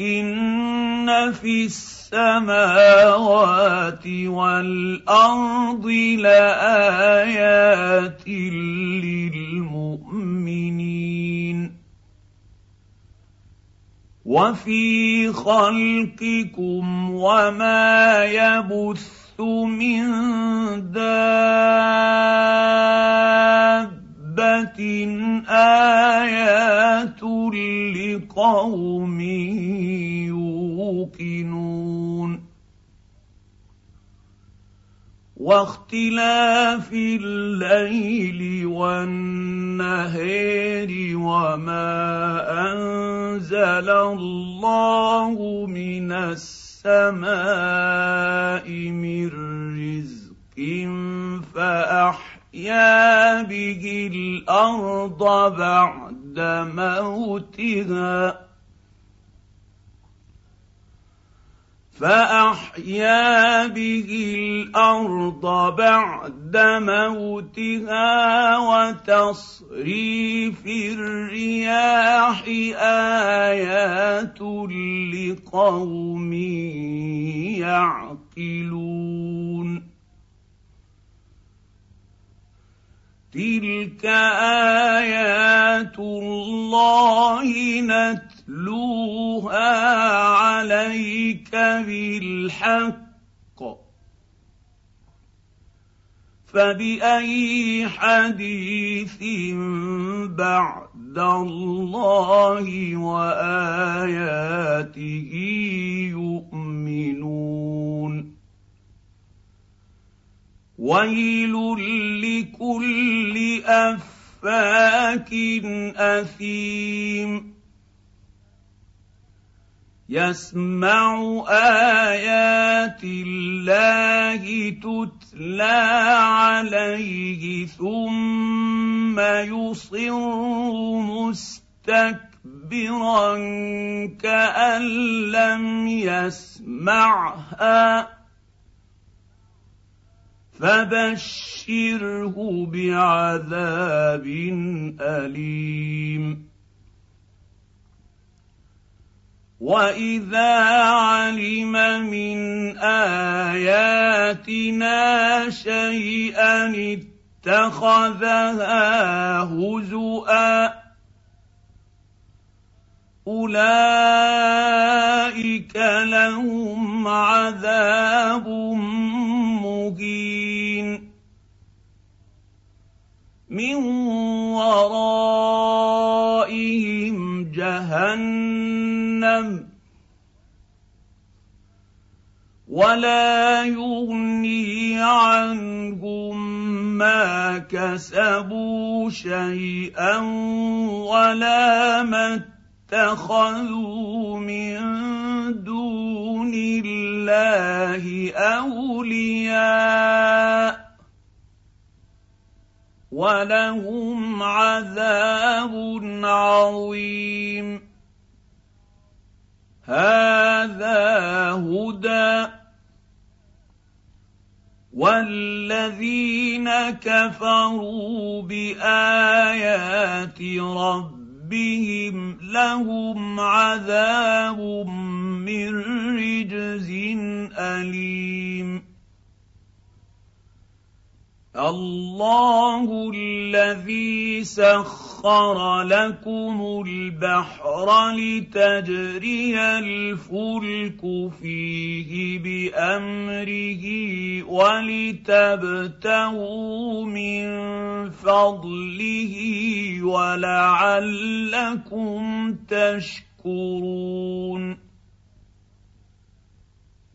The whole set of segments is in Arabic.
ان في السماوات والارض لايات للمؤمنين وفي خلقكم وما يبث من داب رَبَّةٍ آيَاتٌ لِقَوْمٍ يُوقِنُونَ واختلاف الليل والنهار وما انزل الله من السماء من رزق فاحيا يَحْيَا بِهِ الْأَرْضَ بَعْدَ مَوْتِهَا فأحيا به الأرض بعد موتها وتصريف الرياح آيات لقوم يعقلون تلك ايات الله نتلوها عليك بالحق فباي حديث بعد الله واياته ويل لكل افاك اثيم يسمع ايات الله تتلى عليه ثم يصر مستكبرا كان لم يسمعها فبشره بعذاب اليم واذا علم من اياتنا شيئا اتخذها هزؤا اولئك لهم عذاب من ورائهم جهنم ولا يغني عنهم ما كسبوا شيئا ولا ما اتخذوا من دون الله اولياء ولهم عذاب عظيم هذا هدى والذين كفروا بايات ربهم لهم عذاب من رجز اليم الله الذي سخر لكم البحر لتجري الفلك فيه بامره ولتبتغوا من فضله ولعلكم تشكرون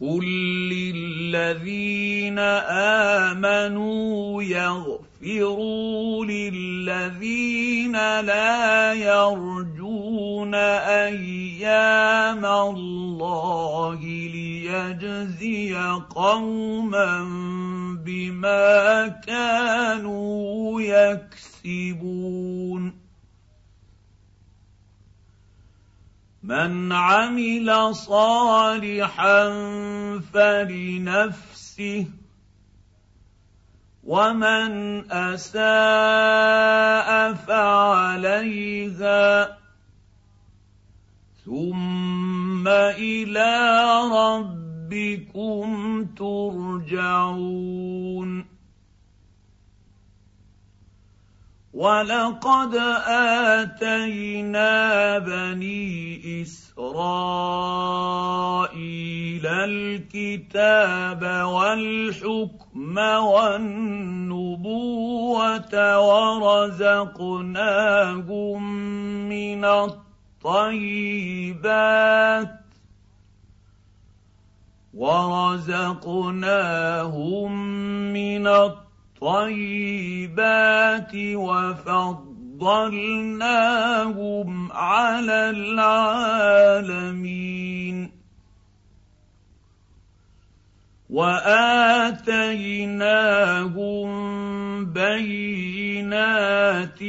قل للذين امنوا يغفروا للذين لا يرجون ايام الله ليجزي قوما بما كانوا يكسبون من عمل صالحا فلنفسه ومن اساء فعليها ثم الى ربكم ترجعون ولقد اتينا بني اسرائيل الكتاب والحكم والنبوه ورزقناهم من الطيبات ورزقناهم من الطيبات الطيبات وفضلناهم على العالمين واتيناهم بينات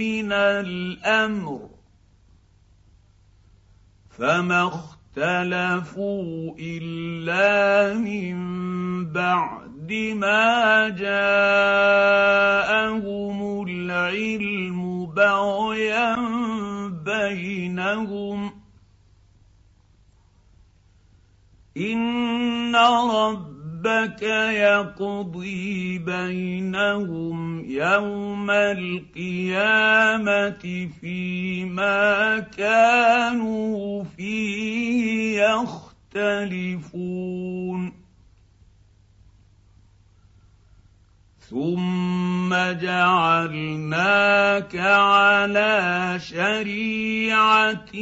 من الامر فما اختلفوا الا من بعد بِمَا جَاءَهُمُ الْعِلْمُ بَغْيًا بَيْنَهُمْ ۚ إِنَّ رَبَّكَ يَقْضِي بَيْنَهُمْ يَوْمَ الْقِيَامَةِ فِيمَا كَانُوا فِيهِ يَخْتَلِفُونَ ثم جعلناك على شريعه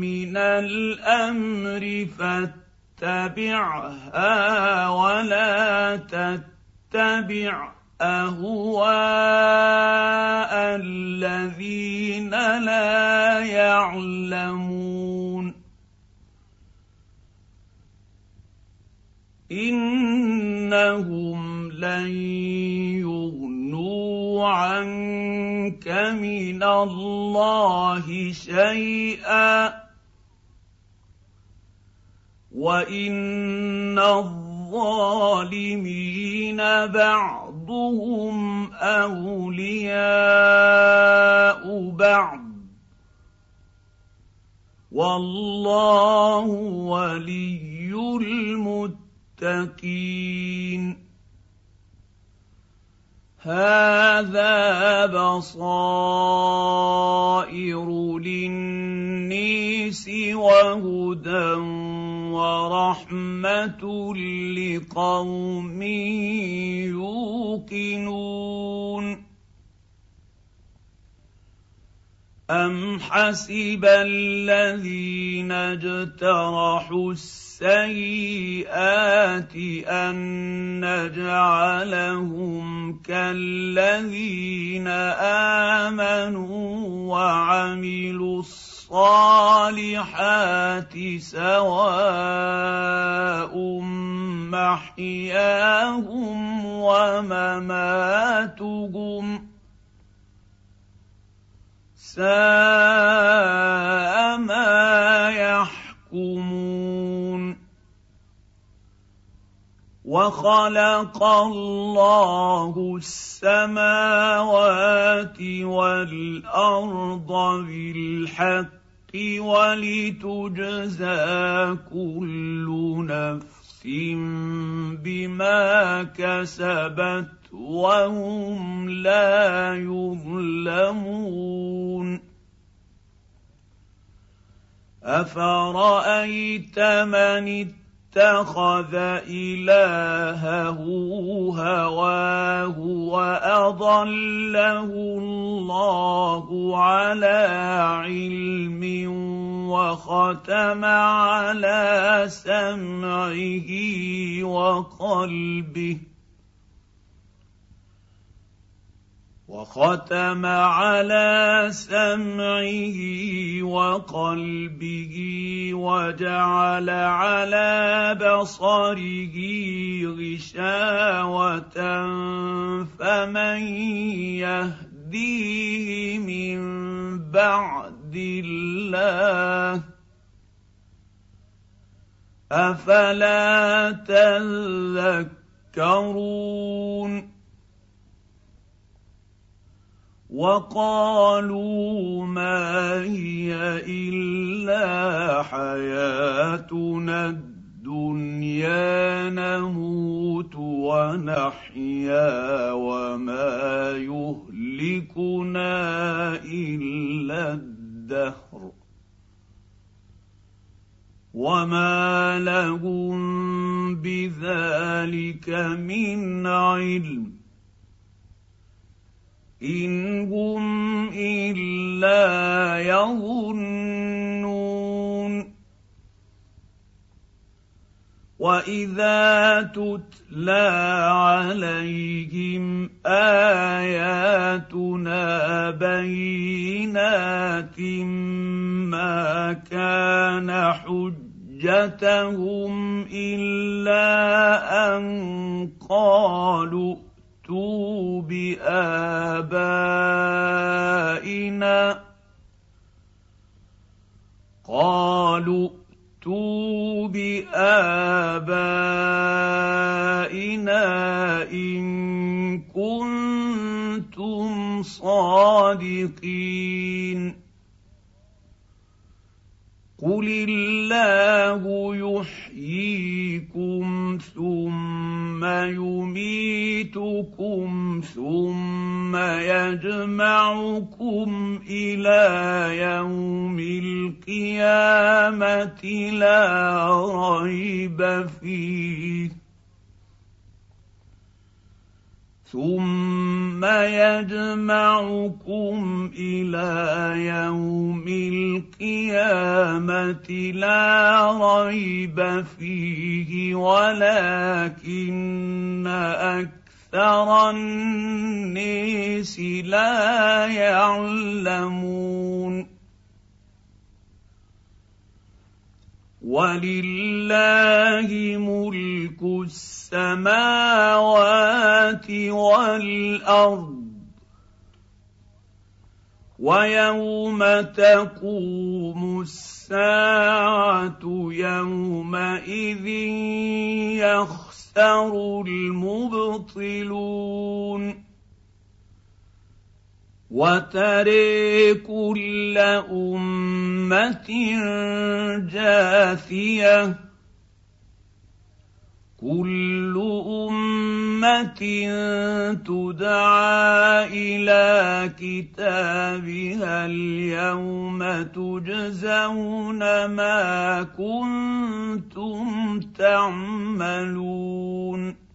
من الامر فاتبعها ولا تتبع اهواء الذين لا يعلمون انهم لن يغنوا عنك من الله شيئا وان الظالمين بعضهم اولياء بعض والله ولي المتقين هذا بصائر للنيس وهدى ورحمه لقوم يوقنون أم حسب الذين اجترحوا السيئات أن نجعلهم كالذين آمنوا وعملوا الصالحات سواء محياهم ومماتهم ۖ ساء ما يحكمون وخلق الله السماوات والارض بالحق ولتجزى كل نفس نفس بما كسبت وهم لا يظلمون افرايت من اتخذ الهه هواه واضله الله على علم وختم على سمعه وقلبه وختم على سمعه وقلبه وجعل على بصره غشاوه فمن يهديه من بعد الله افلا تذكرون وقالوا ما هي الا حياتنا الدنيا نموت ونحيا وما يهلكنا الا الدهر وما لهم بذلك من علم ان هم الا يظنون واذا تتلى عليهم اياتنا بينات ما كان حجتهم الا ان قالوا ائتوا بابائنا قالوا فَأْتُوا بِآبَائِنَا إِن كُنتُمْ صَادِقِينَ قل الله يحييكم ثم يميتكم ثم يجمعكم الى يوم القيامه القيامه لا ريب فيه ثم يجمعكم الى يوم القيامه لا ريب فيه ولكن اكثر اكثر الناس لا يعلمون ولله ملك السماوات والارض ويوم تقوم الساعه يومئذ يخسر المبطلون وتري كل امه جاثيه كل امه تدعى الى كتابها اليوم تجزون ما كنتم تعملون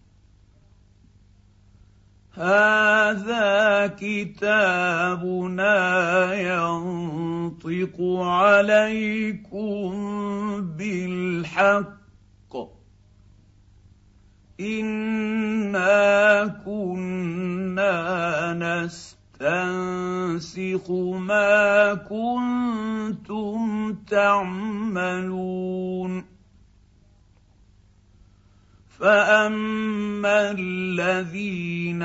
هذا كتابنا ينطق عليكم بالحق انا كنا نستنسخ ما كنتم تعملون فاما الذين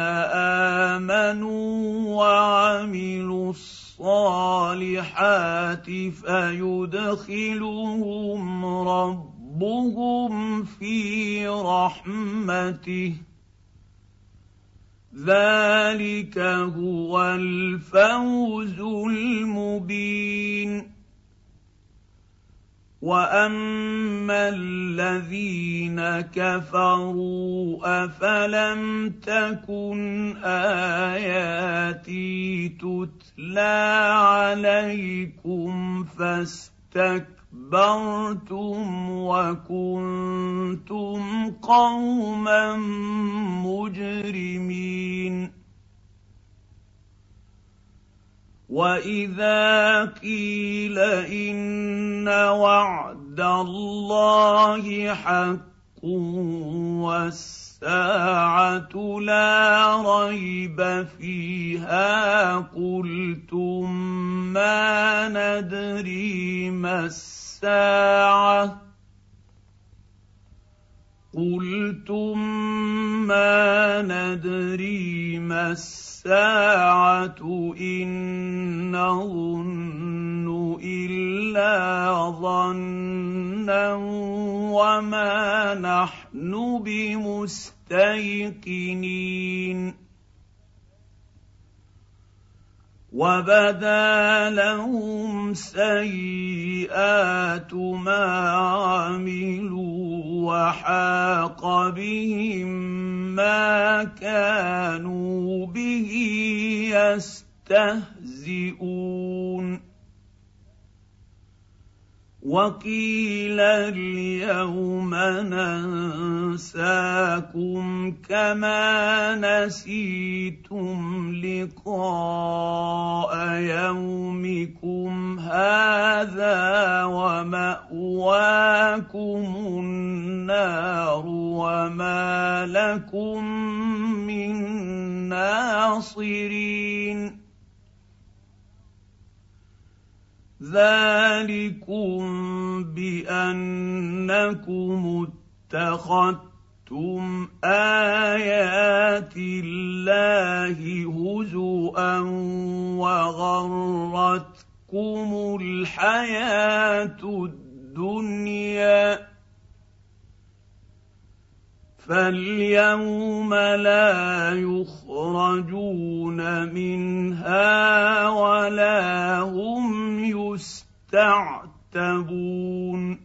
امنوا وعملوا الصالحات فيدخلهم ربهم في رحمته ذلك هو الفوز المبين واما الذين كفروا افلم تكن اياتي تتلى عليكم فاستكبرتم وكنتم قوما مجرمين واذا قيل ان وعد الله حق والساعه لا ريب فيها قلتم ما ندري ما الساعه قلتم ما ندري ما الساعه ان نظن الا ظنا وما نحن بمستيقنين وبدا لهم سيئات ما عملوا وحاق بهم ما كانوا به يستهزئون وقيل اليوم ننساكم كما نسيتم لقاء يومكم هذا وماواكم النار وما لكم من ناصرين ذلكم بانكم اتخذتم ايات الله هزوا وغرتكم الحياه الدنيا فاليوم لا يخرجون منها ولا هم يستعتبون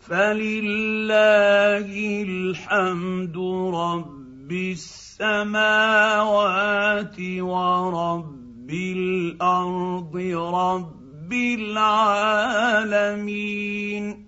فلله الحمد رب السماوات ورب الارض رب العالمين